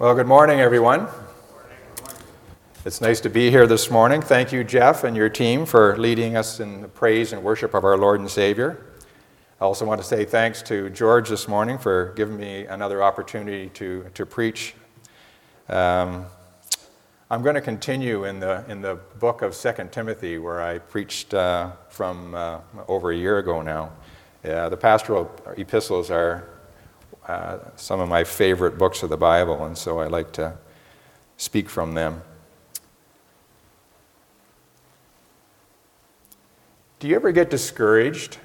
Well, good morning, everyone. It's nice to be here this morning. Thank you, Jeff, and your team for leading us in the praise and worship of our Lord and Savior. I also want to say thanks to George this morning for giving me another opportunity to, to preach. Um, I'm going to continue in the, in the book of 2 Timothy, where I preached uh, from uh, over a year ago now. Yeah, the pastoral epistles are uh, some of my favorite books of the Bible, and so I like to speak from them. Do you ever get discouraged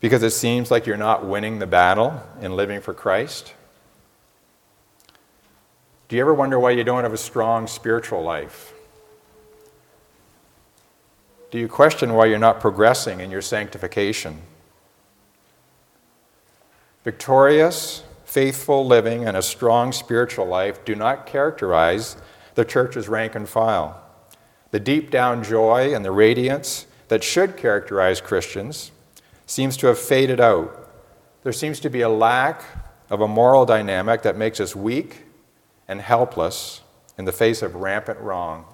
because it seems like you're not winning the battle in living for Christ? Do you ever wonder why you don't have a strong spiritual life? Do you question why you're not progressing in your sanctification? Victorious, faithful living and a strong spiritual life do not characterize the church's rank and file. The deep down joy and the radiance that should characterize Christians seems to have faded out. There seems to be a lack of a moral dynamic that makes us weak and helpless in the face of rampant wrong.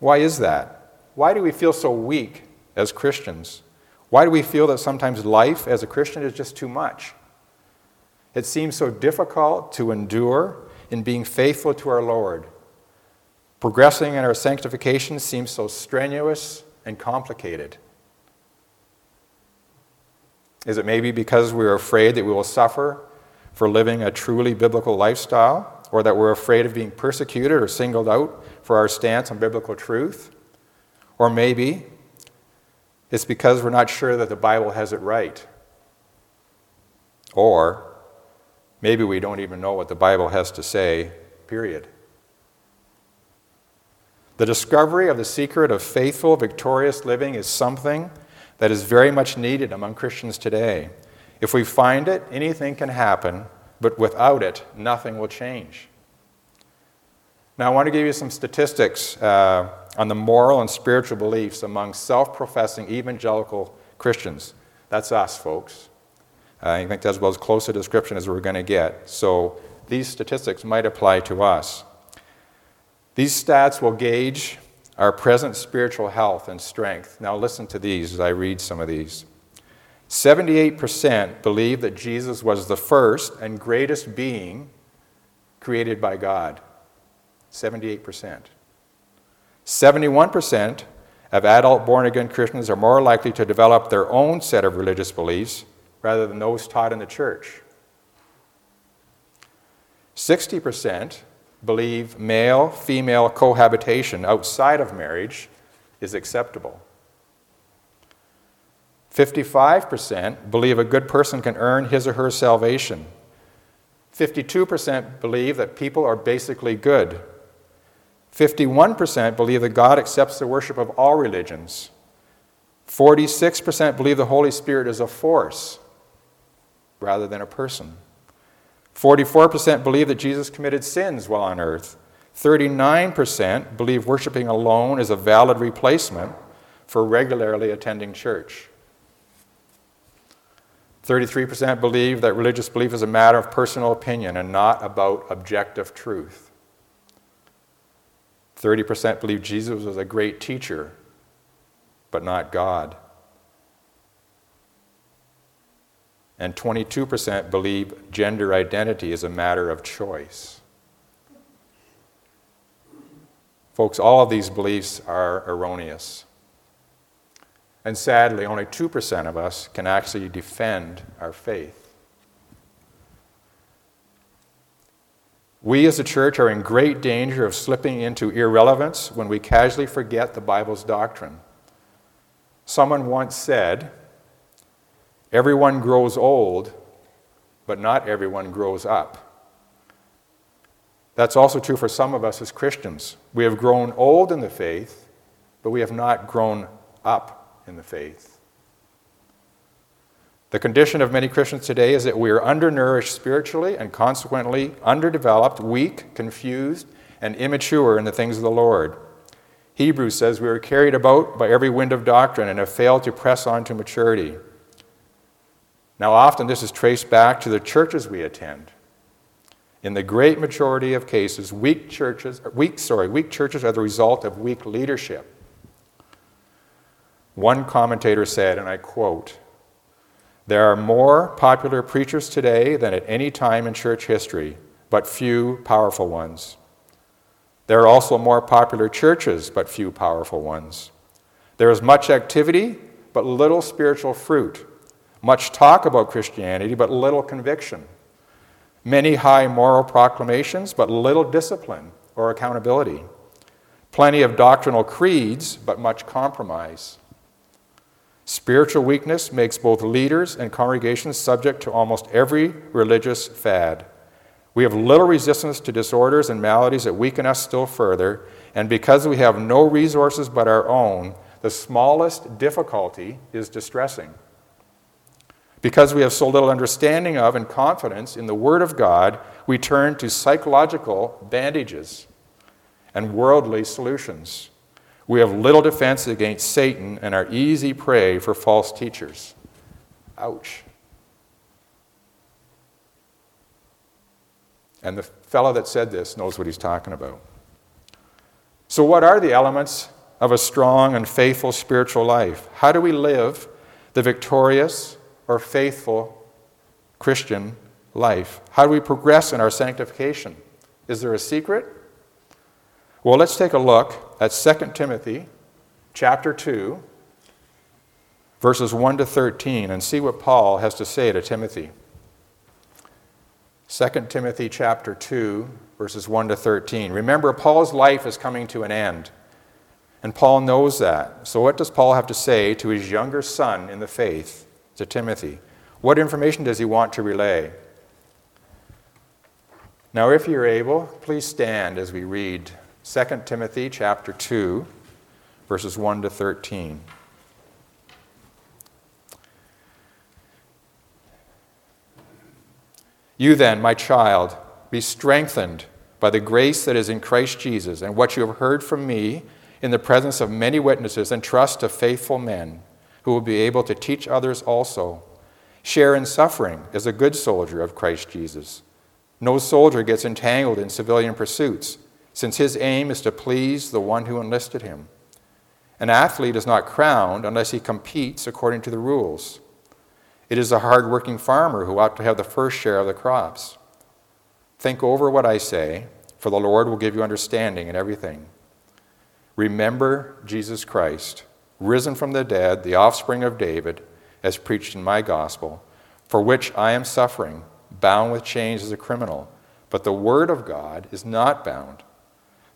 Why is that? Why do we feel so weak as Christians? Why do we feel that sometimes life as a Christian is just too much? It seems so difficult to endure in being faithful to our Lord. Progressing in our sanctification seems so strenuous and complicated. Is it maybe because we're afraid that we will suffer for living a truly biblical lifestyle, or that we're afraid of being persecuted or singled out for our stance on biblical truth? Or maybe it's because we're not sure that the Bible has it right. Or maybe we don't even know what the Bible has to say, period. The discovery of the secret of faithful, victorious living is something that is very much needed among Christians today. If we find it, anything can happen, but without it, nothing will change. Now, I want to give you some statistics uh, on the moral and spiritual beliefs among self professing evangelical Christians. That's us, folks. I think that's about as close a description as we're going to get. So these statistics might apply to us. These stats will gauge our present spiritual health and strength. Now, listen to these as I read some of these. 78% believe that Jesus was the first and greatest being created by God. 78%. 71% of adult born again Christians are more likely to develop their own set of religious beliefs rather than those taught in the church. 60% believe male female cohabitation outside of marriage is acceptable. 55% believe a good person can earn his or her salvation. 52% believe that people are basically good 51% believe that God accepts the worship of all religions. 46% believe the Holy Spirit is a force rather than a person. 44% believe that Jesus committed sins while on earth. 39% believe worshiping alone is a valid replacement for regularly attending church. 33% believe that religious belief is a matter of personal opinion and not about objective truth. 30% believe Jesus was a great teacher, but not God. And 22% believe gender identity is a matter of choice. Folks, all of these beliefs are erroneous. And sadly, only 2% of us can actually defend our faith. We as a church are in great danger of slipping into irrelevance when we casually forget the Bible's doctrine. Someone once said, Everyone grows old, but not everyone grows up. That's also true for some of us as Christians. We have grown old in the faith, but we have not grown up in the faith. The condition of many Christians today is that we are undernourished spiritually and consequently underdeveloped, weak, confused, and immature in the things of the Lord. Hebrews says we are carried about by every wind of doctrine and have failed to press on to maturity. Now, often this is traced back to the churches we attend. In the great majority of cases, weak churches, weak, sorry, weak churches are the result of weak leadership. One commentator said, and I quote, There are more popular preachers today than at any time in church history, but few powerful ones. There are also more popular churches, but few powerful ones. There is much activity, but little spiritual fruit. Much talk about Christianity, but little conviction. Many high moral proclamations, but little discipline or accountability. Plenty of doctrinal creeds, but much compromise. Spiritual weakness makes both leaders and congregations subject to almost every religious fad. We have little resistance to disorders and maladies that weaken us still further, and because we have no resources but our own, the smallest difficulty is distressing. Because we have so little understanding of and confidence in the Word of God, we turn to psychological bandages and worldly solutions. We have little defense against Satan and are easy prey for false teachers. Ouch. And the fellow that said this knows what he's talking about. So, what are the elements of a strong and faithful spiritual life? How do we live the victorious or faithful Christian life? How do we progress in our sanctification? Is there a secret? Well, let's take a look at 2 Timothy chapter 2, verses 1 to 13, and see what Paul has to say to Timothy. 2 Timothy chapter 2, verses 1 to 13. Remember, Paul's life is coming to an end, and Paul knows that. So, what does Paul have to say to his younger son in the faith, to Timothy? What information does he want to relay? Now, if you're able, please stand as we read 2 Timothy chapter 2, verses 1 to 13. You then, my child, be strengthened by the grace that is in Christ Jesus, and what you have heard from me in the presence of many witnesses, and trust to faithful men who will be able to teach others also. Share in suffering as a good soldier of Christ Jesus. No soldier gets entangled in civilian pursuits since his aim is to please the one who enlisted him. An athlete is not crowned unless he competes according to the rules. It is a hard-working farmer who ought to have the first share of the crops. Think over what I say, for the Lord will give you understanding in everything. Remember Jesus Christ, risen from the dead, the offspring of David, as preached in my gospel, for which I am suffering, bound with chains as a criminal. But the word of God is not bound.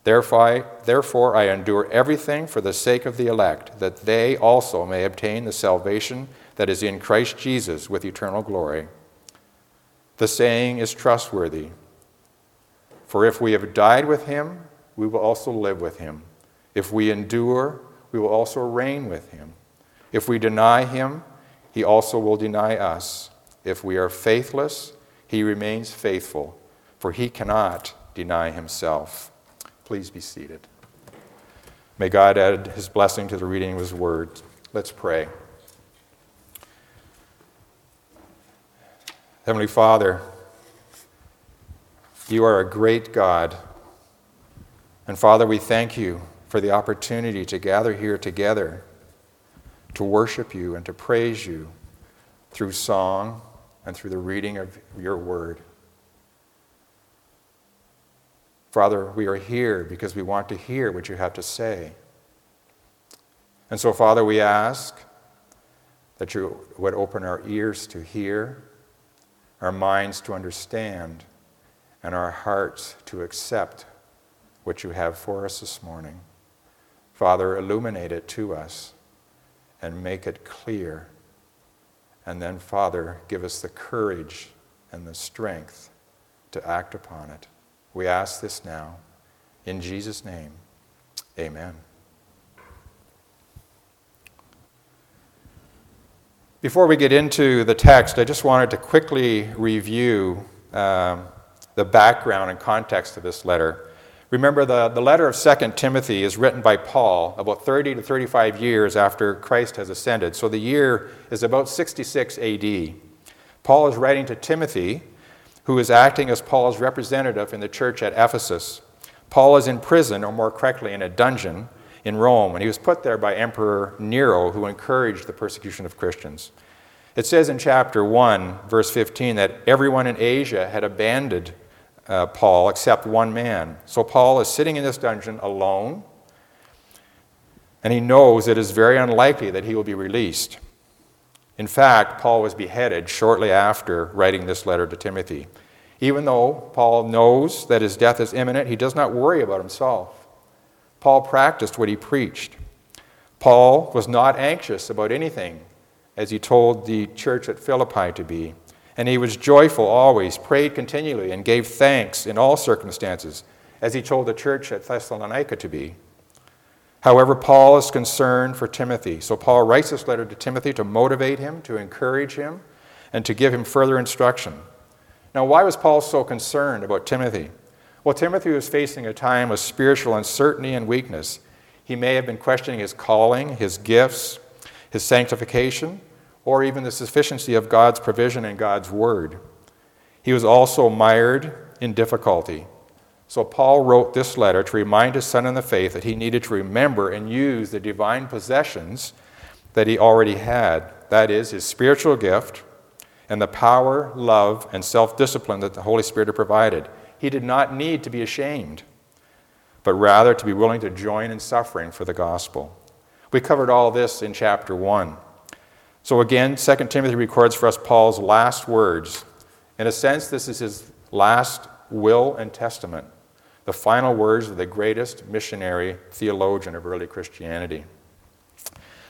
Therefore, therefore, I endure everything for the sake of the elect, that they also may obtain the salvation that is in Christ Jesus with eternal glory. The saying is trustworthy. For if we have died with him, we will also live with him. If we endure, we will also reign with him. If we deny him, he also will deny us. If we are faithless, he remains faithful, for he cannot deny himself. Please be seated. May God add his blessing to the reading of his word. Let's pray. Heavenly Father, you are a great God. And Father, we thank you for the opportunity to gather here together to worship you and to praise you through song and through the reading of your word. Father, we are here because we want to hear what you have to say. And so, Father, we ask that you would open our ears to hear, our minds to understand, and our hearts to accept what you have for us this morning. Father, illuminate it to us and make it clear. And then, Father, give us the courage and the strength to act upon it. We ask this now. In Jesus' name, amen. Before we get into the text, I just wanted to quickly review um, the background and context of this letter. Remember, the, the letter of 2 Timothy is written by Paul about 30 to 35 years after Christ has ascended. So the year is about 66 AD. Paul is writing to Timothy, who is acting as Paul's representative in the church at Ephesus. Paul is in prison, or more correctly, in a dungeon in Rome, and he was put there by Emperor Nero, who encouraged the persecution of Christians. It says in chapter 1, verse 15, that everyone in Asia had abandoned uh, Paul except one man. So Paul is sitting in this dungeon alone, and he knows it is very unlikely that he will be released. In fact, Paul was beheaded shortly after writing this letter to Timothy. Even though Paul knows that his death is imminent, he does not worry about himself. Paul practiced what he preached. Paul was not anxious about anything, as he told the church at Philippi to be. And he was joyful always, prayed continually, and gave thanks in all circumstances, as he told the church at Thessalonica to be. However, Paul is concerned for Timothy. So Paul writes this letter to Timothy to motivate him, to encourage him, and to give him further instruction. Now, why was Paul so concerned about Timothy? Well, Timothy was facing a time of spiritual uncertainty and weakness. He may have been questioning his calling, his gifts, his sanctification, or even the sufficiency of God's provision and God's word. He was also mired in difficulty. So Paul wrote this letter to remind his son in the faith that he needed to remember and use the divine possessions that he already had that is, his spiritual gift and the power, love, and self discipline that the Holy Spirit had provided. He did not need to be ashamed, but rather to be willing to join in suffering for the gospel. We covered all this in chapter 1. So again, 2 Timothy records for us Paul's last words. In a sense, this is his last will and testament, the final words of the greatest missionary theologian of early Christianity.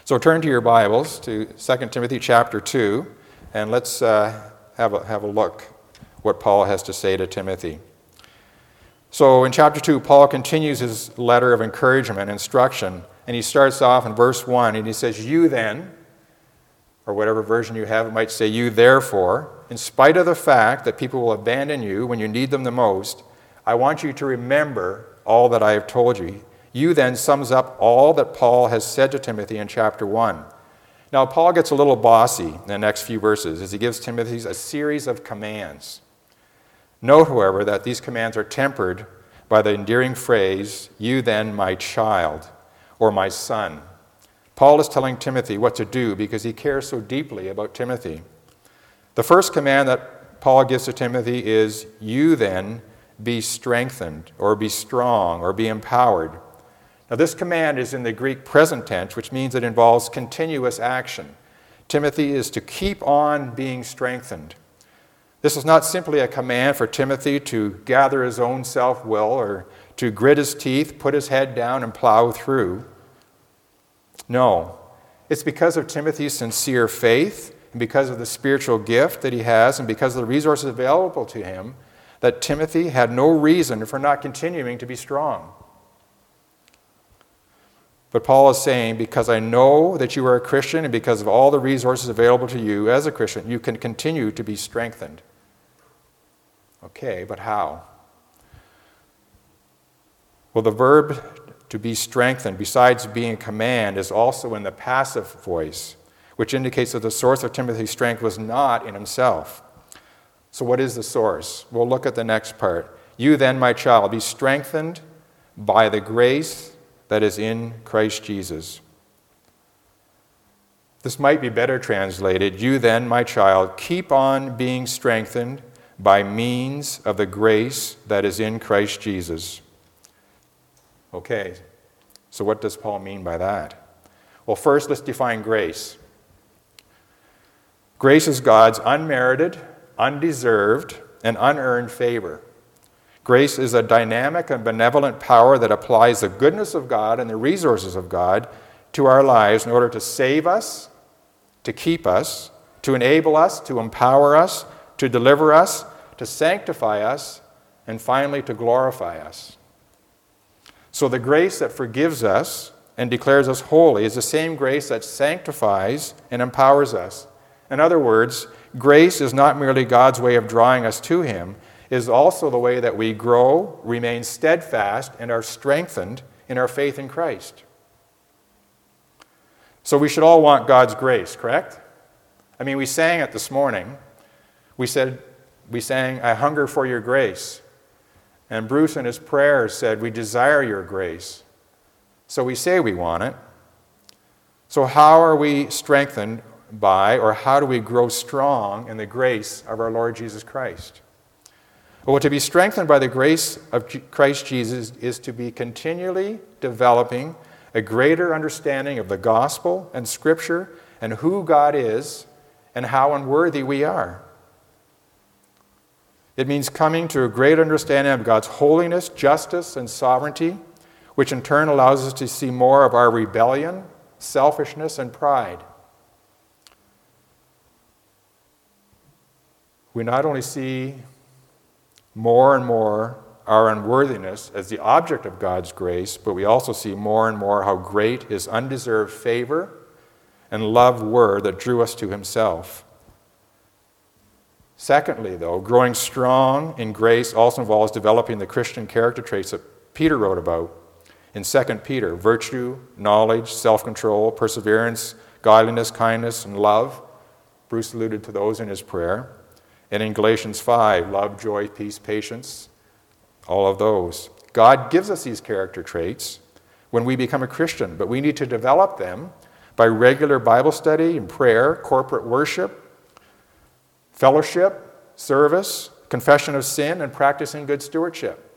So turn to your Bibles to 2 Timothy chapter 2, and let's uh, have, a, have a look what Paul has to say to Timothy. So in chapter 2, Paul continues his letter of encouragement instruction and he starts off in verse 1 and he says, You then, or whatever version you have, it might say, You therefore, in spite of the fact that people will abandon you when you need them the most, I want you to remember all that I have told you. You then sums up all that Paul has said to Timothy in chapter 1. Now, Paul gets a little bossy in the next few verses as he gives Timothy a series of commands. Note, however, that these commands are tempered by the endearing phrase, You then, my child or my son. Paul is telling Timothy what to do because he cares so deeply about Timothy. The first command that Paul gives to Timothy is, You then be strengthened, or be strong, or be empowered. Now, this command is in the Greek present tense, which means it involves continuous action. Timothy is to keep on being strengthened. This is not simply a command for Timothy to gather his own self will or to grit his teeth, put his head down, and plow through. No. It's because of Timothy's sincere faith and because of the spiritual gift that he has and because of the resources available to him that Timothy had no reason for not continuing to be strong. But Paul is saying, because I know that you are a Christian and because of all the resources available to you as a Christian, you can continue to be strengthened. Okay, but how? Well, the verb to be strengthened, besides being a command, is also in the passive voice, which indicates that the source of Timothy's strength was not in himself. So, what is the source? We'll look at the next part. You then, my child, be strengthened by the grace that is in Christ Jesus. This might be better translated You then, my child, keep on being strengthened by means of the grace that is in Christ Jesus. Okay, so what does Paul mean by that? Well, first, let's define grace. Grace is God's unmerited, undeserved, and unearned favor. Grace is a dynamic and benevolent power that applies the goodness of God and the resources of God to our lives in order to save us, to keep us, to enable us, to empower us, to deliver us, to sanctify us, and finally to glorify us. So the grace that forgives us and declares us holy is the same grace that sanctifies and empowers us. In other words, grace is not merely God's way of drawing us to Him, it is also the way that we grow, remain steadfast, and are strengthened in our faith in Christ. So we should all want God's grace, correct? I mean, we sang it this morning. We said, we sang, I hunger for your grace. And Bruce in his prayer said, We desire your grace. So we say we want it. So, how are we strengthened by, or how do we grow strong in the grace of our Lord Jesus Christ? Well, to be strengthened by the grace of Christ Jesus is to be continually developing a greater understanding of the gospel and scripture and who God is and how unworthy we are. It means coming to a great understanding of God's holiness, justice, and sovereignty, which in turn allows us to see more of our rebellion, selfishness, and pride. We not only see more and more our unworthiness as the object of God's grace, but we also see more and more how great His undeserved favor and love were that drew us to Himself. Secondly, though, growing strong in grace also involves developing the Christian character traits that Peter wrote about in 2 Peter virtue, knowledge, self control, perseverance, godliness, kindness, and love. Bruce alluded to those in his prayer. And in Galatians 5, love, joy, peace, patience, all of those. God gives us these character traits when we become a Christian, but we need to develop them by regular Bible study and prayer, corporate worship, fellowship, service, confession of sin, and practicing good stewardship.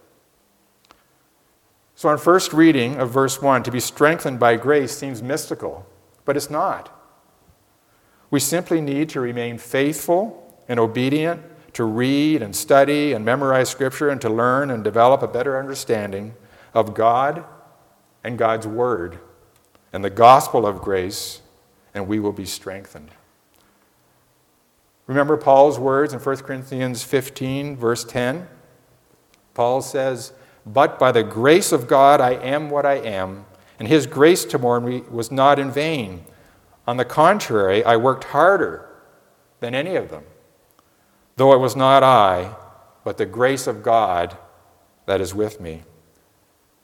So, on first reading of verse 1, to be strengthened by grace seems mystical, but it's not. We simply need to remain faithful and obedient to read and study and memorize Scripture and to learn and develop a better understanding of God and God's Word and the gospel of grace, and we will be strengthened. Remember Paul's words in 1 Corinthians 15, verse 10? Paul says, But by the grace of God I am what I am, and his grace toward me was not in vain. On the contrary, I worked harder than any of them though it was not I, but the grace of God that is with me.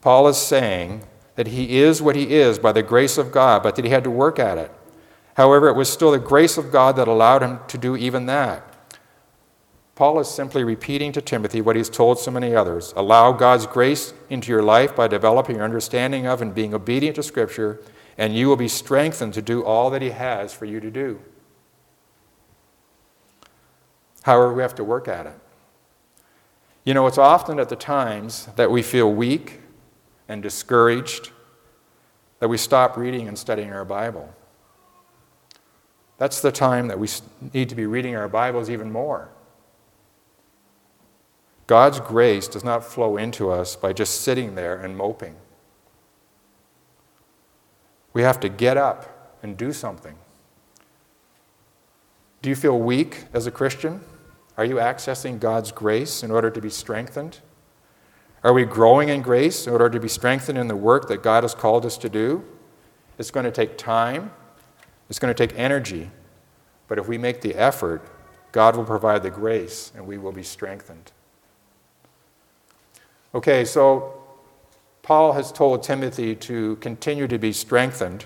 Paul is saying that he is what he is by the grace of God, but that he had to work at it. However, it was still the grace of God that allowed him to do even that. Paul is simply repeating to Timothy what he's told so many others allow God's grace into your life by developing your understanding of and being obedient to Scripture, and you will be strengthened to do all that he has for you to do. However, we have to work at it. You know, it's often at the times that we feel weak and discouraged that we stop reading and studying our Bible. That's the time that we need to be reading our Bibles even more. God's grace does not flow into us by just sitting there and moping. We have to get up and do something. Do you feel weak as a Christian? Are you accessing God's grace in order to be strengthened? Are we growing in grace in order to be strengthened in the work that God has called us to do? It's going to take time, it's going to take energy, but if we make the effort, God will provide the grace and we will be strengthened. Okay, so Paul has told Timothy to continue to be strengthened.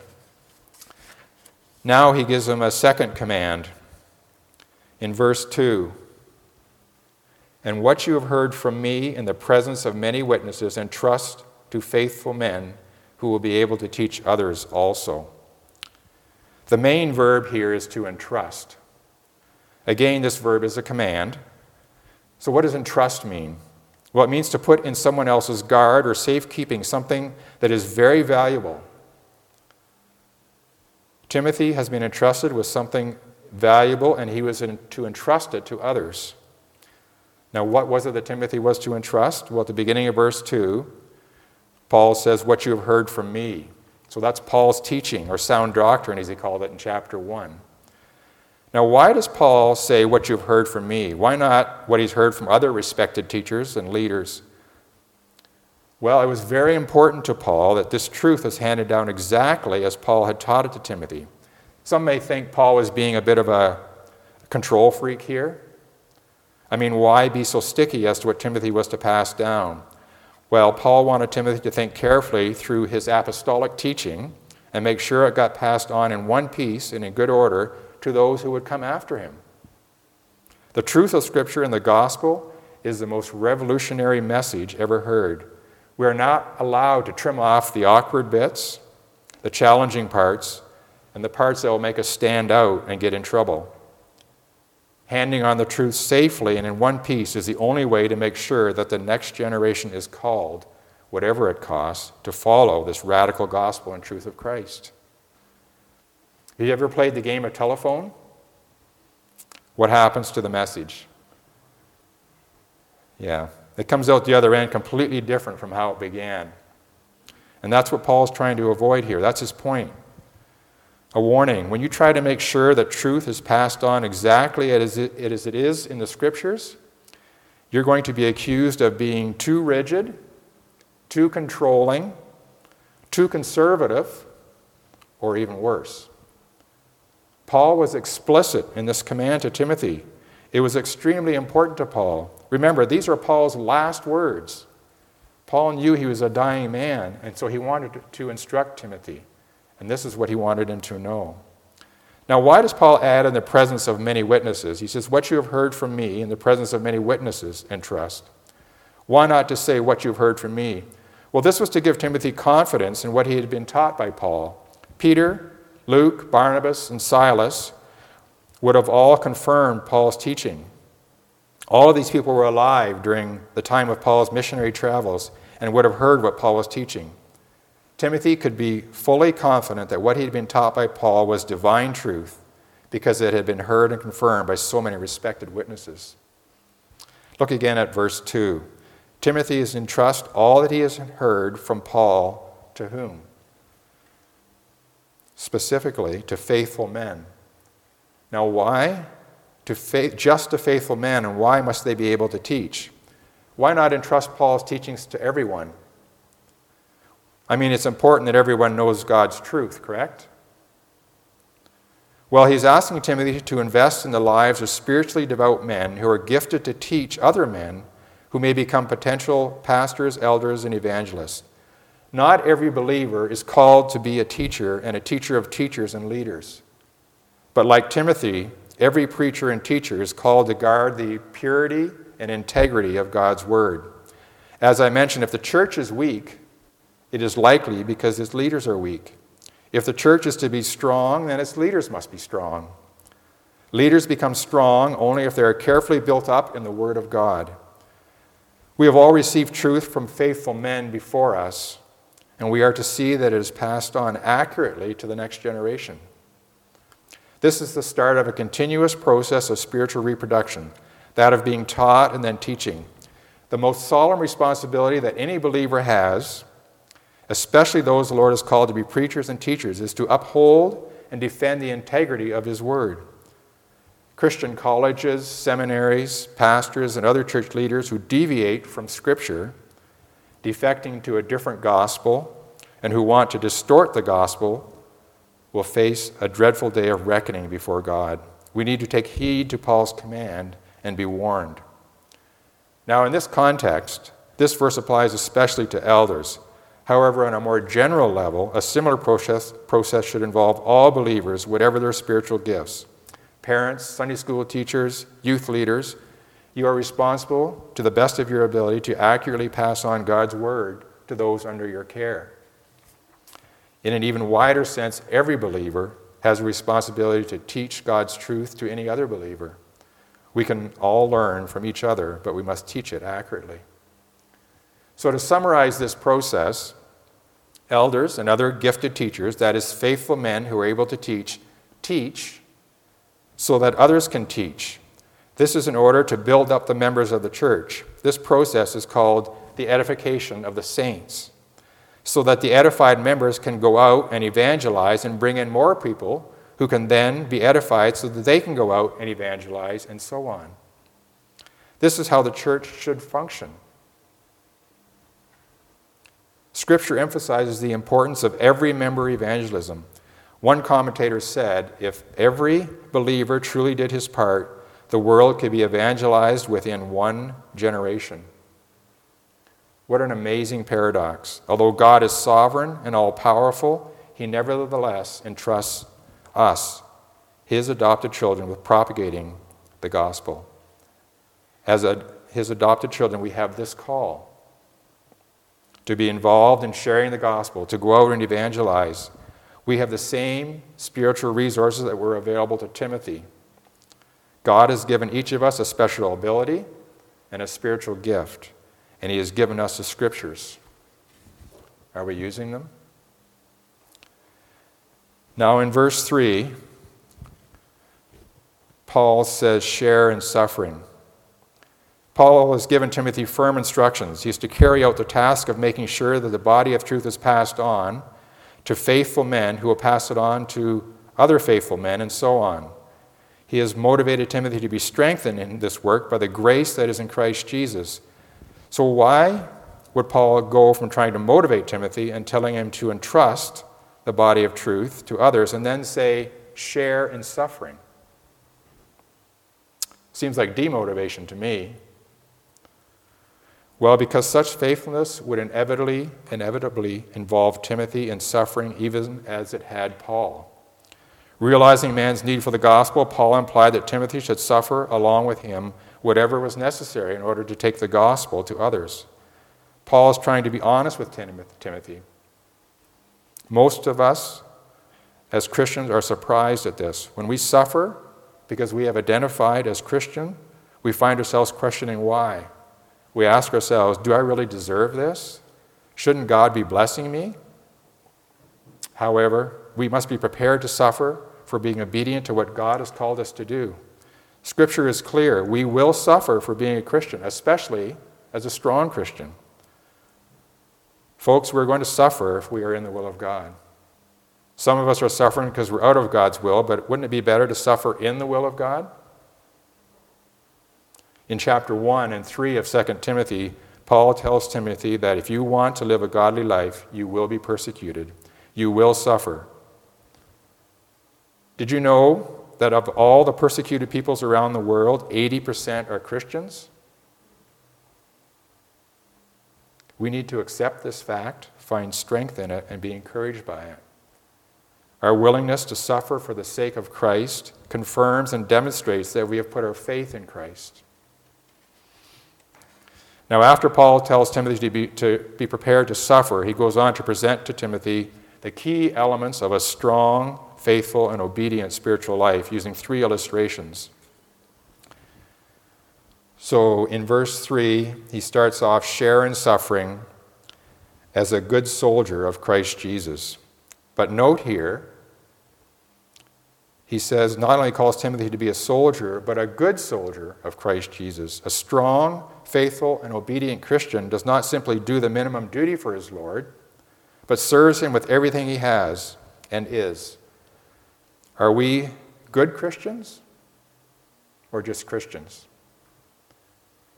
Now he gives him a second command in verse 2 and what you have heard from me in the presence of many witnesses, entrust to faithful men who will be able to teach others also. The main verb here is to entrust. Again, this verb is a command. So, what does entrust mean? Well, it means to put in someone else's guard or safekeeping something that is very valuable. Timothy has been entrusted with something valuable, and he was to entrust it to others. Now, what was it that Timothy was to entrust? Well, at the beginning of verse 2, Paul says, What you have heard from me. So that's Paul's teaching, or sound doctrine, as he called it in chapter 1. Now, why does Paul say what you've heard from me? Why not what he's heard from other respected teachers and leaders? Well, it was very important to Paul that this truth is handed down exactly as Paul had taught it to Timothy. Some may think Paul was being a bit of a control freak here. I mean, why be so sticky as to what Timothy was to pass down? Well, Paul wanted Timothy to think carefully through his apostolic teaching and make sure it got passed on in one piece and in good order to those who would come after him. The truth of Scripture and the gospel is the most revolutionary message ever heard. We are not allowed to trim off the awkward bits, the challenging parts, and the parts that will make us stand out and get in trouble. Handing on the truth safely and in one piece is the only way to make sure that the next generation is called, whatever it costs, to follow this radical gospel and truth of Christ. Have you ever played the game of telephone? What happens to the message? Yeah, it comes out the other end completely different from how it began. And that's what Paul's trying to avoid here. That's his point. A warning when you try to make sure that truth is passed on exactly as it is in the scriptures, you're going to be accused of being too rigid, too controlling, too conservative, or even worse. Paul was explicit in this command to Timothy. It was extremely important to Paul. Remember, these are Paul's last words. Paul knew he was a dying man, and so he wanted to instruct Timothy. And this is what he wanted him to know. Now, why does Paul add in the presence of many witnesses? He says, What you have heard from me in the presence of many witnesses and trust. Why not to say what you've heard from me? Well, this was to give Timothy confidence in what he had been taught by Paul. Peter, Luke, Barnabas, and Silas would have all confirmed Paul's teaching. All of these people were alive during the time of Paul's missionary travels and would have heard what Paul was teaching. Timothy could be fully confident that what he had been taught by Paul was divine truth because it had been heard and confirmed by so many respected witnesses. Look again at verse 2. Timothy is entrust all that he has heard from Paul to whom? Specifically, to faithful men. Now, why? To faith, just to faithful men, and why must they be able to teach? Why not entrust Paul's teachings to everyone? I mean, it's important that everyone knows God's truth, correct? Well, he's asking Timothy to invest in the lives of spiritually devout men who are gifted to teach other men who may become potential pastors, elders, and evangelists. Not every believer is called to be a teacher and a teacher of teachers and leaders. But like Timothy, every preacher and teacher is called to guard the purity and integrity of God's word. As I mentioned, if the church is weak, it is likely because its leaders are weak. If the church is to be strong, then its leaders must be strong. Leaders become strong only if they are carefully built up in the Word of God. We have all received truth from faithful men before us, and we are to see that it is passed on accurately to the next generation. This is the start of a continuous process of spiritual reproduction, that of being taught and then teaching. The most solemn responsibility that any believer has especially those the Lord has called to be preachers and teachers, is to uphold and defend the integrity of His Word. Christian colleges, seminaries, pastors, and other church leaders who deviate from Scripture, defecting to a different gospel, and who want to distort the gospel, will face a dreadful day of reckoning before God. We need to take heed to Paul's command and be warned. Now, in this context, this verse applies especially to elders. However, on a more general level, a similar process, process should involve all believers, whatever their spiritual gifts. Parents, Sunday school teachers, youth leaders, you are responsible to the best of your ability to accurately pass on God's word to those under your care. In an even wider sense, every believer has a responsibility to teach God's truth to any other believer. We can all learn from each other, but we must teach it accurately. So, to summarize this process, elders and other gifted teachers, that is, faithful men who are able to teach, teach so that others can teach. This is in order to build up the members of the church. This process is called the edification of the saints, so that the edified members can go out and evangelize and bring in more people who can then be edified so that they can go out and evangelize and so on. This is how the church should function. Scripture emphasizes the importance of every member evangelism. One commentator said if every believer truly did his part, the world could be evangelized within one generation. What an amazing paradox. Although God is sovereign and all powerful, he nevertheless entrusts us, his adopted children, with propagating the gospel. as a, his adopted children, we have this call to be involved in sharing the gospel, to go out and evangelize. We have the same spiritual resources that were available to Timothy. God has given each of us a special ability and a spiritual gift, and He has given us the scriptures. Are we using them? Now, in verse 3, Paul says, share in suffering. Paul has given Timothy firm instructions. He is to carry out the task of making sure that the body of truth is passed on to faithful men who will pass it on to other faithful men, and so on. He has motivated Timothy to be strengthened in this work by the grace that is in Christ Jesus. So, why would Paul go from trying to motivate Timothy and telling him to entrust the body of truth to others and then say, share in suffering? Seems like demotivation to me. Well, because such faithfulness would inevitably, inevitably involve Timothy in suffering, even as it had Paul. Realizing man's need for the gospel, Paul implied that Timothy should suffer along with him whatever was necessary in order to take the gospel to others. Paul is trying to be honest with Timothy. Most of us, as Christians, are surprised at this. When we suffer because we have identified as Christian, we find ourselves questioning why we ask ourselves, do I really deserve this? Shouldn't God be blessing me? However, we must be prepared to suffer for being obedient to what God has called us to do. Scripture is clear. We will suffer for being a Christian, especially as a strong Christian. Folks, we're going to suffer if we are in the will of God. Some of us are suffering because we're out of God's will, but wouldn't it be better to suffer in the will of God? In chapter 1 and 3 of 2 Timothy, Paul tells Timothy that if you want to live a godly life, you will be persecuted, you will suffer. Did you know that of all the persecuted peoples around the world, 80% are Christians? We need to accept this fact, find strength in it, and be encouraged by it. Our willingness to suffer for the sake of Christ confirms and demonstrates that we have put our faith in Christ. Now, after Paul tells Timothy to be, to be prepared to suffer, he goes on to present to Timothy the key elements of a strong, faithful, and obedient spiritual life using three illustrations. So, in verse 3, he starts off share in suffering as a good soldier of Christ Jesus. But note here, he says not only calls Timothy to be a soldier, but a good soldier of Christ Jesus, a strong, faithful, and obedient Christian does not simply do the minimum duty for his Lord, but serves him with everything he has and is. Are we good Christians or just Christians?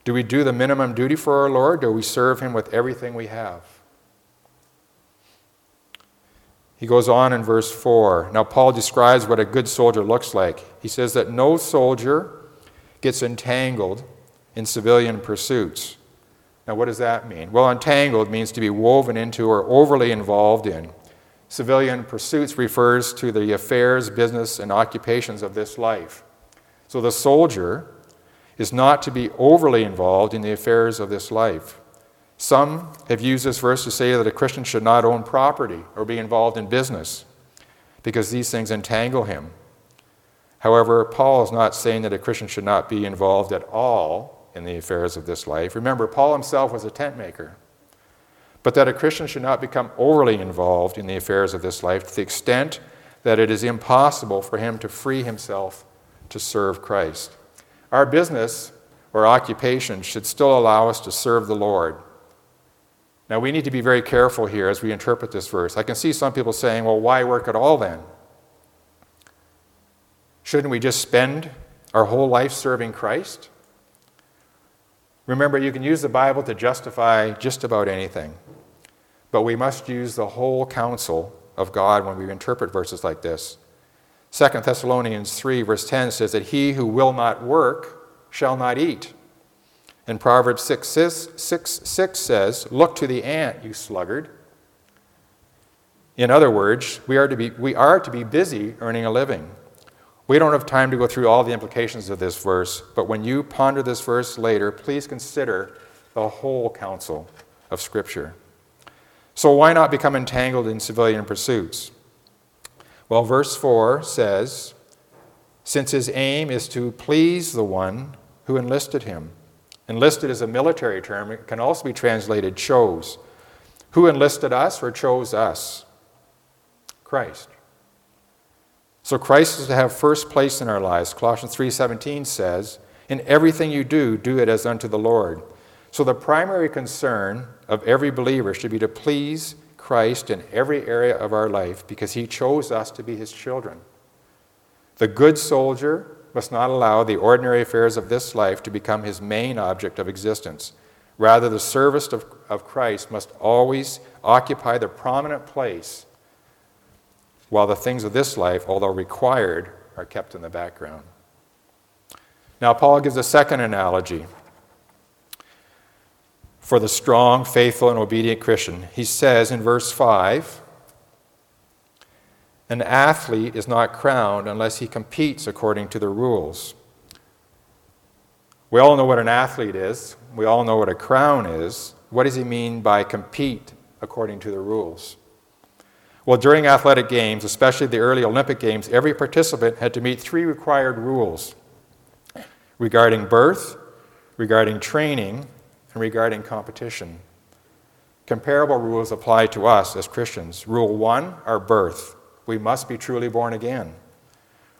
Do we do the minimum duty for our Lord, or do we serve him with everything we have? He goes on in verse 4. Now, Paul describes what a good soldier looks like. He says that no soldier gets entangled in civilian pursuits. Now, what does that mean? Well, entangled means to be woven into or overly involved in. Civilian pursuits refers to the affairs, business, and occupations of this life. So the soldier is not to be overly involved in the affairs of this life. Some have used this verse to say that a Christian should not own property or be involved in business because these things entangle him. However, Paul is not saying that a Christian should not be involved at all in the affairs of this life. Remember, Paul himself was a tent maker. But that a Christian should not become overly involved in the affairs of this life to the extent that it is impossible for him to free himself to serve Christ. Our business or occupation should still allow us to serve the Lord. Now, we need to be very careful here as we interpret this verse. I can see some people saying, well, why work at all then? Shouldn't we just spend our whole life serving Christ? Remember, you can use the Bible to justify just about anything, but we must use the whole counsel of God when we interpret verses like this. 2 Thessalonians 3, verse 10 says that he who will not work shall not eat. And Proverbs 6, 6, 6, 6 says, Look to the ant, you sluggard. In other words, we are, to be, we are to be busy earning a living. We don't have time to go through all the implications of this verse, but when you ponder this verse later, please consider the whole counsel of Scripture. So, why not become entangled in civilian pursuits? Well, verse 4 says, Since his aim is to please the one who enlisted him. Enlisted is a military term, it can also be translated chose. Who enlisted us or chose us? Christ. So Christ is to have first place in our lives. Colossians 3:17 says, "In everything you do, do it as unto the Lord." So the primary concern of every believer should be to please Christ in every area of our life because he chose us to be his children. The good soldier must not allow the ordinary affairs of this life to become his main object of existence. Rather, the service of, of Christ must always occupy the prominent place while the things of this life, although required, are kept in the background. Now, Paul gives a second analogy for the strong, faithful, and obedient Christian. He says in verse 5 An athlete is not crowned unless he competes according to the rules. We all know what an athlete is, we all know what a crown is. What does he mean by compete according to the rules? Well, during athletic games, especially the early Olympic Games, every participant had to meet three required rules regarding birth, regarding training, and regarding competition. Comparable rules apply to us as Christians. Rule one, our birth. We must be truly born again.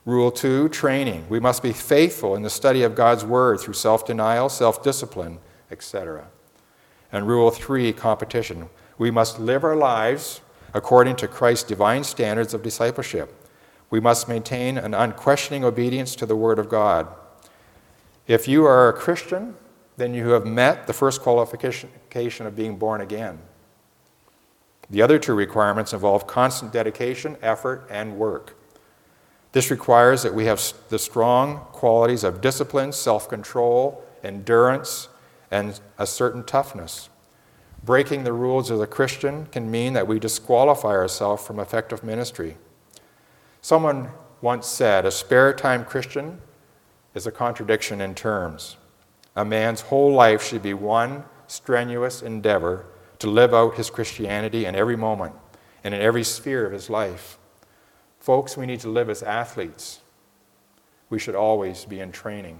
Rule two, training. We must be faithful in the study of God's Word through self denial, self discipline, etc. And rule three, competition. We must live our lives according to Christ's divine standards of discipleship. We must maintain an unquestioning obedience to the Word of God. If you are a Christian, then you have met the first qualification of being born again. The other two requirements involve constant dedication, effort, and work. This requires that we have the strong qualities of discipline, self control, endurance, and a certain toughness. Breaking the rules of the Christian can mean that we disqualify ourselves from effective ministry. Someone once said, A spare time Christian is a contradiction in terms. A man's whole life should be one strenuous endeavor to live out his Christianity in every moment and in every sphere of his life. Folks, we need to live as athletes. We should always be in training.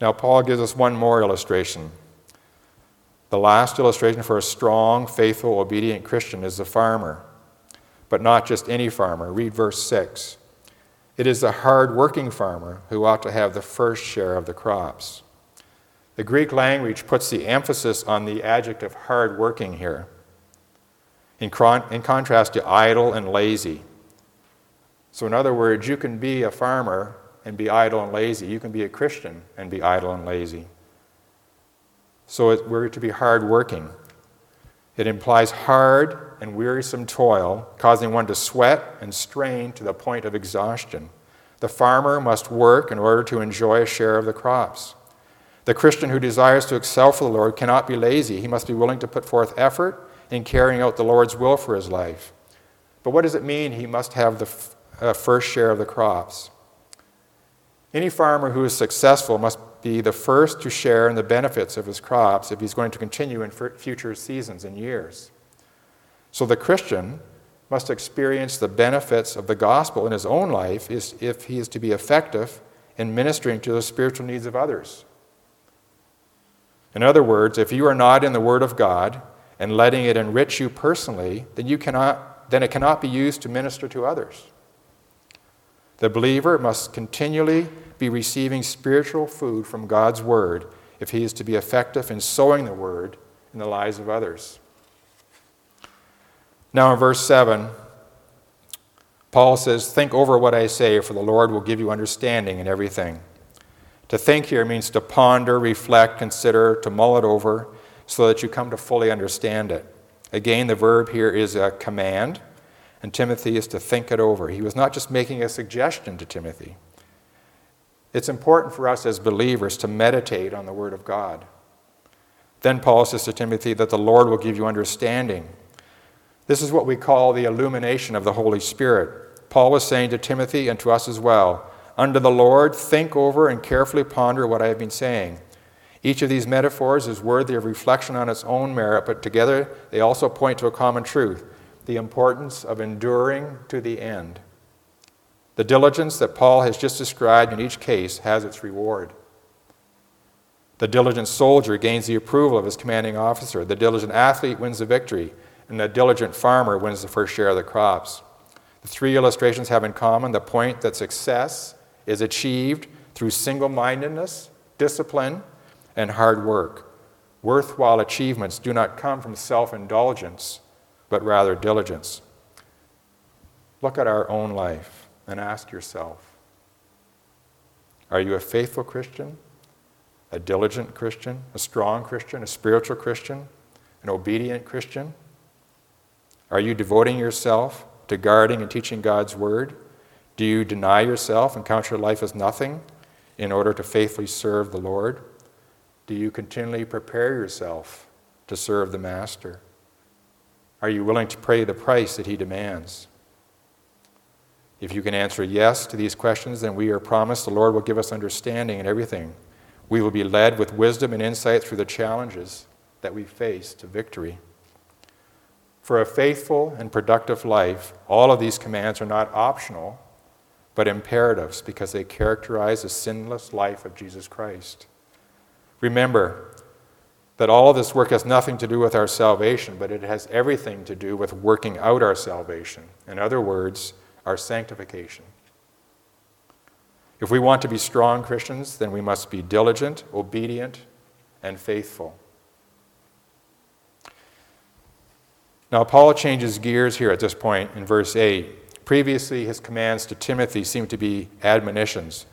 Now, Paul gives us one more illustration. The last illustration for a strong, faithful, obedient Christian is the farmer, but not just any farmer. Read verse 6. It is the hard working farmer who ought to have the first share of the crops. The Greek language puts the emphasis on the adjective hard working here, in, in contrast to idle and lazy. So, in other words, you can be a farmer and be idle and lazy. You can be a Christian and be idle and lazy. So it, we're to be hardworking. It implies hard and wearisome toil, causing one to sweat and strain to the point of exhaustion. The farmer must work in order to enjoy a share of the crops. The Christian who desires to excel for the Lord cannot be lazy. He must be willing to put forth effort in carrying out the Lord's will for his life. But what does it mean he must have the f- uh, first share of the crops? Any farmer who is successful must be the first to share in the benefits of his crops if he's going to continue in future seasons and years. So the Christian must experience the benefits of the gospel in his own life if he is to be effective in ministering to the spiritual needs of others. In other words, if you are not in the Word of God and letting it enrich you personally, then, you cannot, then it cannot be used to minister to others. The believer must continually be receiving spiritual food from God's Word if he is to be effective in sowing the Word in the lives of others. Now, in verse 7, Paul says, Think over what I say, for the Lord will give you understanding in everything. To think here means to ponder, reflect, consider, to mull it over, so that you come to fully understand it. Again, the verb here is a command, and Timothy is to think it over. He was not just making a suggestion to Timothy, it's important for us as believers to meditate on the Word of God. Then Paul says to Timothy that the Lord will give you understanding. This is what we call the illumination of the Holy Spirit. Paul was saying to Timothy and to us as well Under the Lord, think over and carefully ponder what I have been saying. Each of these metaphors is worthy of reflection on its own merit, but together they also point to a common truth the importance of enduring to the end. The diligence that Paul has just described in each case has its reward. The diligent soldier gains the approval of his commanding officer. The diligent athlete wins the victory, and the diligent farmer wins the first share of the crops. The three illustrations have in common the point that success is achieved through single mindedness, discipline, and hard work. Worthwhile achievements do not come from self indulgence, but rather diligence. Look at our own life and ask yourself Are you a faithful Christian, a diligent Christian, a strong Christian, a spiritual Christian, an obedient Christian? Are you devoting yourself to guarding and teaching God's Word? Do you deny yourself and count your life as nothing in order to faithfully serve the Lord? Do you continually prepare yourself to serve the Master? Are you willing to pay the price that He demands? If you can answer yes to these questions, then we are promised the Lord will give us understanding in everything. We will be led with wisdom and insight through the challenges that we face to victory. For a faithful and productive life, all of these commands are not optional, but imperatives because they characterize the sinless life of Jesus Christ. Remember that all of this work has nothing to do with our salvation, but it has everything to do with working out our salvation. In other words, our sanctification. If we want to be strong Christians, then we must be diligent, obedient, and faithful. Now, Paul changes gears here at this point in verse 8. Previously, his commands to Timothy seem to be admonitions,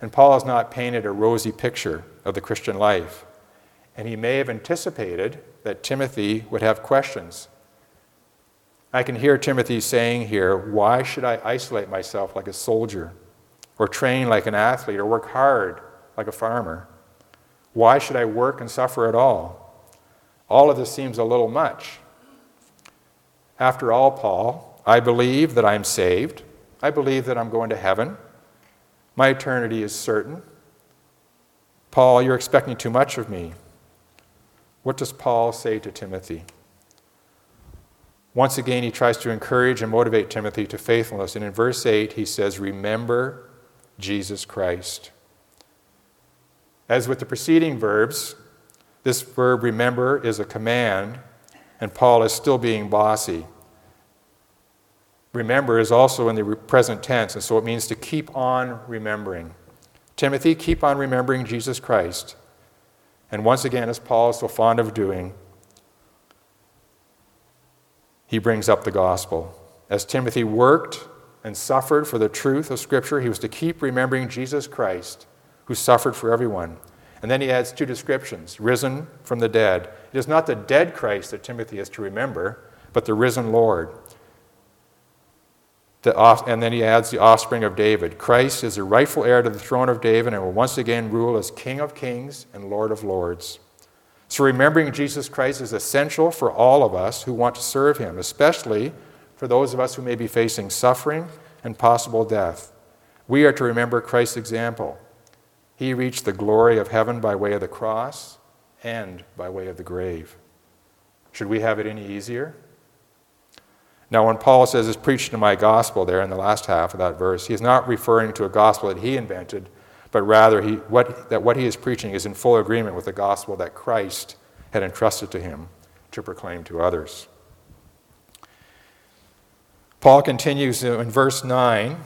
and Paul has not painted a rosy picture of the Christian life. And he may have anticipated that Timothy would have questions. I can hear Timothy saying here, Why should I isolate myself like a soldier, or train like an athlete, or work hard like a farmer? Why should I work and suffer at all? All of this seems a little much. After all, Paul, I believe that I'm saved. I believe that I'm going to heaven. My eternity is certain. Paul, you're expecting too much of me. What does Paul say to Timothy? Once again, he tries to encourage and motivate Timothy to faithfulness. And in verse 8, he says, Remember Jesus Christ. As with the preceding verbs, this verb remember is a command and Paul is still being bossy. Remember is also in the present tense, and so it means to keep on remembering. Timothy, keep on remembering Jesus Christ. And once again, as Paul is so fond of doing, he brings up the gospel. As Timothy worked and suffered for the truth of Scripture, he was to keep remembering Jesus Christ, who suffered for everyone. And then he adds two descriptions risen from the dead. It is not the dead Christ that Timothy is to remember, but the risen Lord. The and then he adds the offspring of David. Christ is the rightful heir to the throne of David and will once again rule as King of kings and Lord of lords. So remembering Jesus Christ is essential for all of us who want to serve him, especially for those of us who may be facing suffering and possible death. We are to remember Christ's example. He reached the glory of heaven by way of the cross and by way of the grave. Should we have it any easier? Now, when Paul says, is preached to my gospel there in the last half of that verse, he is not referring to a gospel that he invented, but rather he, what, that what he is preaching is in full agreement with the gospel that Christ had entrusted to him to proclaim to others. Paul continues in verse 9.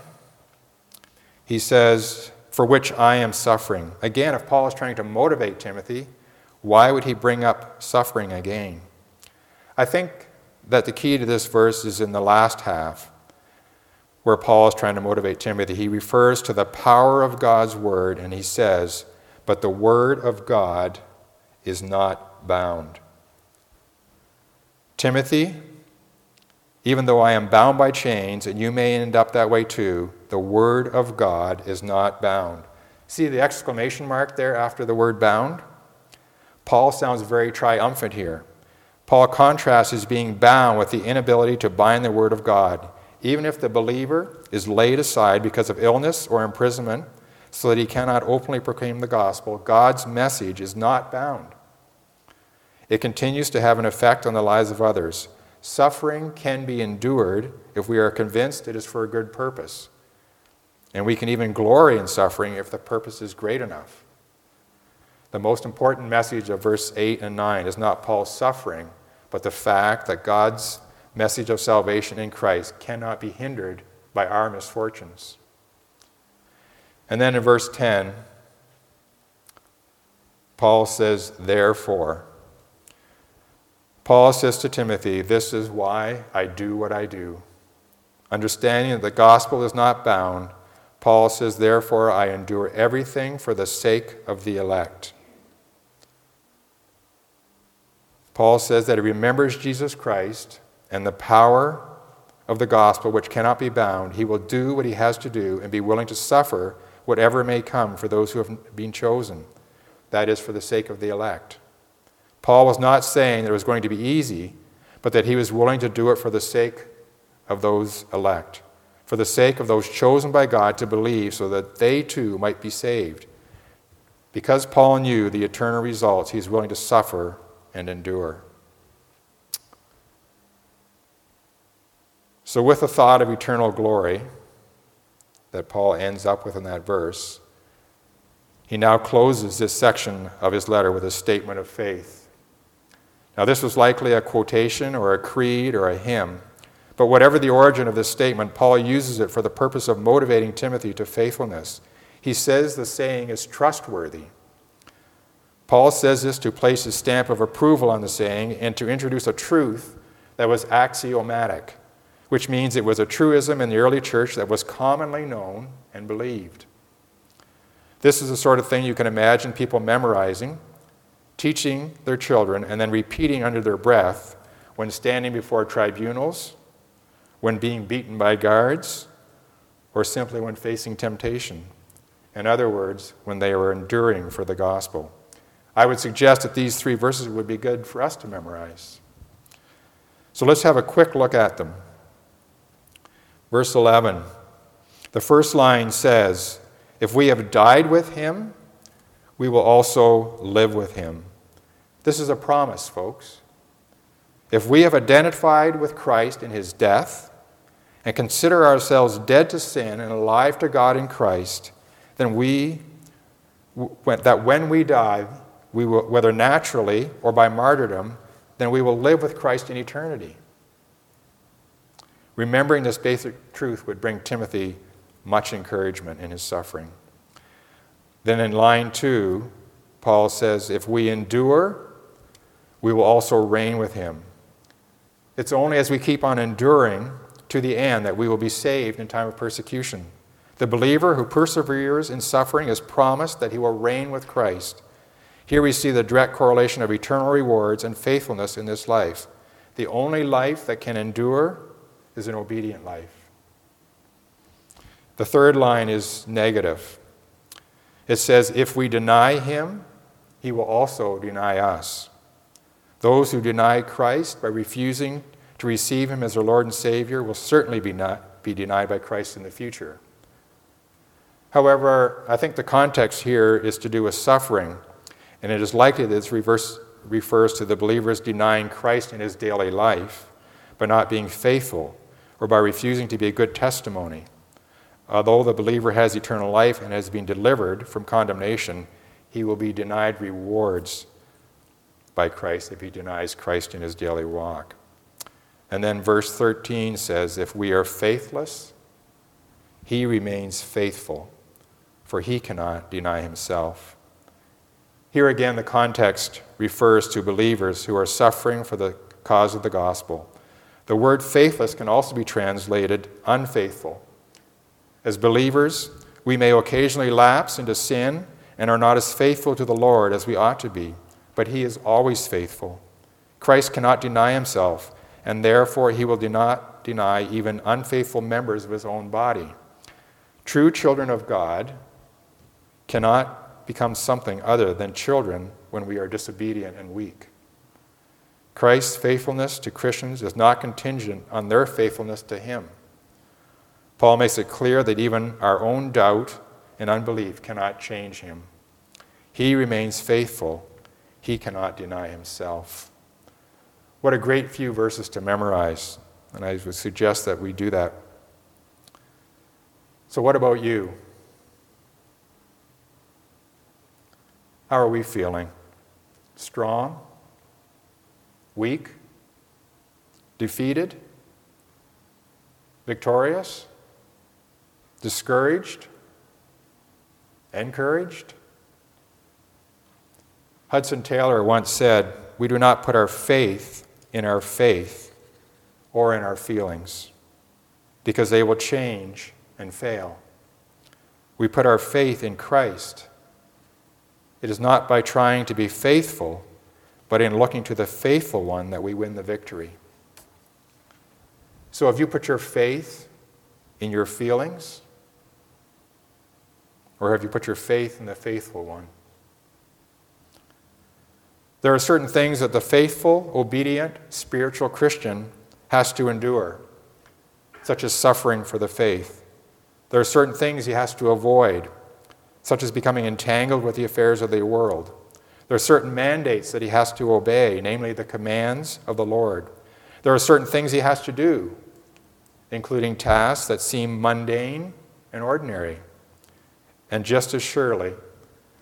He says, for which I am suffering. Again, if Paul is trying to motivate Timothy, why would he bring up suffering again? I think that the key to this verse is in the last half, where Paul is trying to motivate Timothy. He refers to the power of God's word and he says, But the word of God is not bound. Timothy, even though I am bound by chains, and you may end up that way too, the Word of God is not bound. See the exclamation mark there after the word bound? Paul sounds very triumphant here. Paul contrasts his being bound with the inability to bind the Word of God. Even if the believer is laid aside because of illness or imprisonment so that he cannot openly proclaim the gospel, God's message is not bound. It continues to have an effect on the lives of others. Suffering can be endured if we are convinced it is for a good purpose. And we can even glory in suffering if the purpose is great enough. The most important message of verse 8 and 9 is not Paul's suffering, but the fact that God's message of salvation in Christ cannot be hindered by our misfortunes. And then in verse 10, Paul says, Therefore. Paul says to Timothy, This is why I do what I do. Understanding that the gospel is not bound, Paul says, Therefore I endure everything for the sake of the elect. Paul says that he remembers Jesus Christ and the power of the gospel, which cannot be bound. He will do what he has to do and be willing to suffer whatever may come for those who have been chosen. That is, for the sake of the elect. Paul was not saying that it was going to be easy, but that he was willing to do it for the sake of those elect, for the sake of those chosen by God to believe so that they too might be saved. Because Paul knew the eternal results, he's willing to suffer and endure. So, with the thought of eternal glory that Paul ends up with in that verse, he now closes this section of his letter with a statement of faith. Now, this was likely a quotation or a creed or a hymn, but whatever the origin of this statement, Paul uses it for the purpose of motivating Timothy to faithfulness. He says the saying is trustworthy. Paul says this to place his stamp of approval on the saying and to introduce a truth that was axiomatic, which means it was a truism in the early church that was commonly known and believed. This is the sort of thing you can imagine people memorizing, teaching their children, and then repeating under their breath when standing before tribunals, when being beaten by guards, or simply when facing temptation. In other words, when they were enduring for the gospel. I would suggest that these three verses would be good for us to memorize. So let's have a quick look at them. Verse 11. The first line says, If we have died with him, we will also live with him. This is a promise, folks. If we have identified with Christ in his death and consider ourselves dead to sin and alive to God in Christ, then we, that when we die, we will, whether naturally or by martyrdom, then we will live with Christ in eternity. Remembering this basic truth would bring Timothy much encouragement in his suffering. Then in line two, Paul says, If we endure, we will also reign with him. It's only as we keep on enduring to the end that we will be saved in time of persecution. The believer who perseveres in suffering is promised that he will reign with Christ. Here we see the direct correlation of eternal rewards and faithfulness in this life. The only life that can endure is an obedient life. The third line is negative. It says, If we deny him, he will also deny us. Those who deny Christ by refusing to receive him as their Lord and Savior will certainly be, not, be denied by Christ in the future. However, I think the context here is to do with suffering and it is likely that this reverse refers to the believers denying Christ in his daily life, but not being faithful, or by refusing to be a good testimony. Although the believer has eternal life and has been delivered from condemnation, he will be denied rewards by Christ if he denies Christ in his daily walk. And then verse 13 says, If we are faithless, he remains faithful, for he cannot deny himself. Here again, the context refers to believers who are suffering for the cause of the gospel. The word faithless can also be translated unfaithful. As believers, we may occasionally lapse into sin and are not as faithful to the Lord as we ought to be, but He is always faithful. Christ cannot deny Himself, and therefore He will not deny even unfaithful members of His own body. True children of God cannot become something other than children when we are disobedient and weak. Christ's faithfulness to Christians is not contingent on their faithfulness to Him. Paul makes it clear that even our own doubt and unbelief cannot change him. He remains faithful, he cannot deny himself. What a great few verses to memorize, and I would suggest that we do that. So, what about you? How are we feeling? Strong? Weak? Defeated? Victorious? Discouraged? Encouraged? Hudson Taylor once said, We do not put our faith in our faith or in our feelings because they will change and fail. We put our faith in Christ it is not by trying to be faithful, but in looking to the faithful one that we win the victory. So, have you put your faith in your feelings? Or have you put your faith in the faithful one? There are certain things that the faithful, obedient, spiritual Christian has to endure, such as suffering for the faith. There are certain things he has to avoid, such as becoming entangled with the affairs of the world. There are certain mandates that he has to obey, namely the commands of the Lord. There are certain things he has to do, including tasks that seem mundane and ordinary. And just as surely,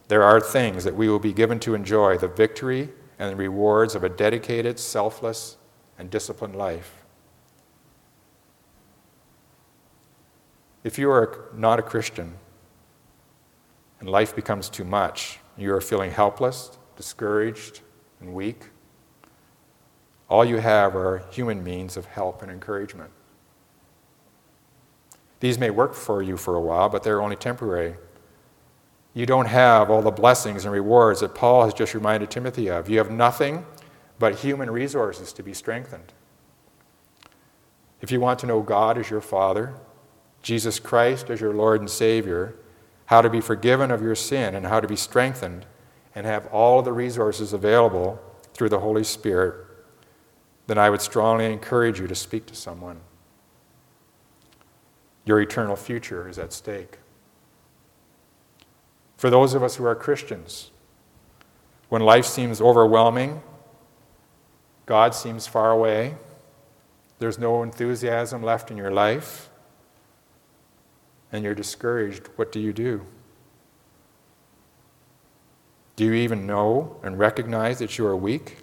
there are things that we will be given to enjoy the victory and the rewards of a dedicated, selfless, and disciplined life. If you are not a Christian, and life becomes too much, you are feeling helpless, discouraged, and weak, all you have are human means of help and encouragement. These may work for you for a while, but they're only temporary. You don't have all the blessings and rewards that Paul has just reminded Timothy of. You have nothing but human resources to be strengthened. If you want to know God as your Father, Jesus Christ as your Lord and Savior, how to be forgiven of your sin, and how to be strengthened and have all the resources available through the Holy Spirit, then I would strongly encourage you to speak to someone. Your eternal future is at stake. For those of us who are Christians, when life seems overwhelming, God seems far away, there's no enthusiasm left in your life, and you're discouraged, what do you do? Do you even know and recognize that you are weak?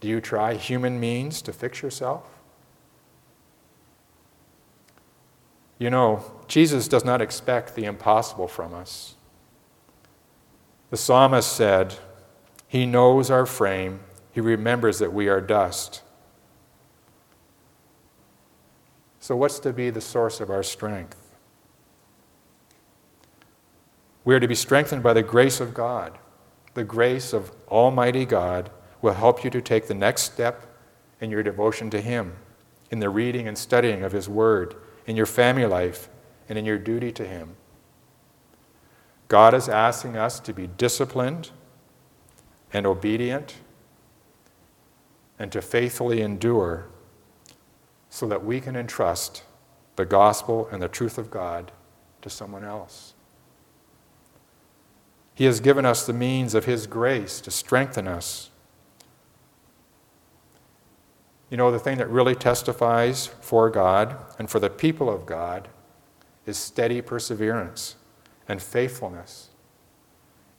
Do you try human means to fix yourself? You know, Jesus does not expect the impossible from us. The psalmist said, He knows our frame, He remembers that we are dust. So, what's to be the source of our strength? We are to be strengthened by the grace of God. The grace of Almighty God will help you to take the next step in your devotion to Him, in the reading and studying of His Word, in your family life, and in your duty to Him. God is asking us to be disciplined and obedient and to faithfully endure so that we can entrust the gospel and the truth of God to someone else. He has given us the means of His grace to strengthen us. You know, the thing that really testifies for God and for the people of God is steady perseverance and faithfulness,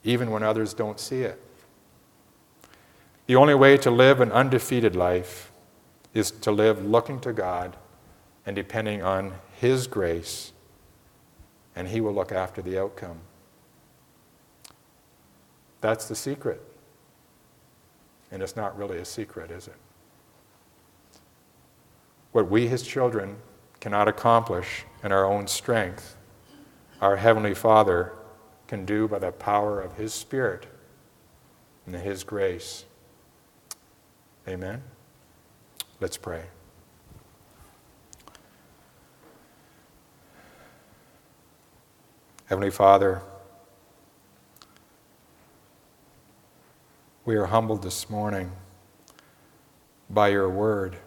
even when others don't see it. The only way to live an undefeated life is to live looking to God and depending on His grace, and He will look after the outcome. That's the secret. And it's not really a secret, is it? What we, his children, cannot accomplish in our own strength, our Heavenly Father can do by the power of His Spirit and His grace. Amen? Let's pray. Heavenly Father, We are humbled this morning by your word.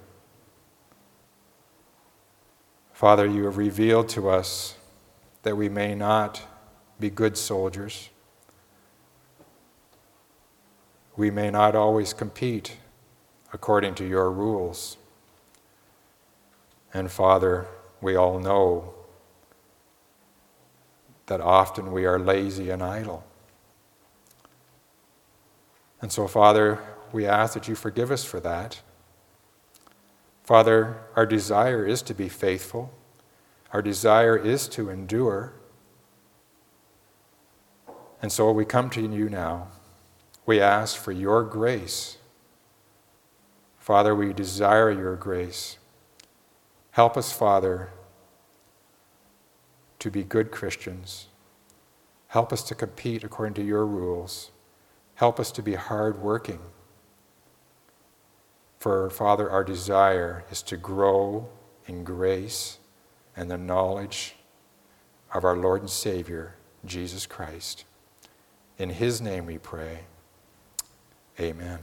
Father, you have revealed to us that we may not be good soldiers. We may not always compete according to your rules. And Father, we all know that often we are lazy and idle. And so, Father, we ask that you forgive us for that. Father, our desire is to be faithful, our desire is to endure. And so we come to you now. We ask for your grace. Father, we desire your grace. Help us, Father, to be good Christians. Help us to compete according to your rules. Help us to be hardworking. For, Father, our desire is to grow in grace and the knowledge of our Lord and Savior, Jesus Christ. In his name we pray. Amen.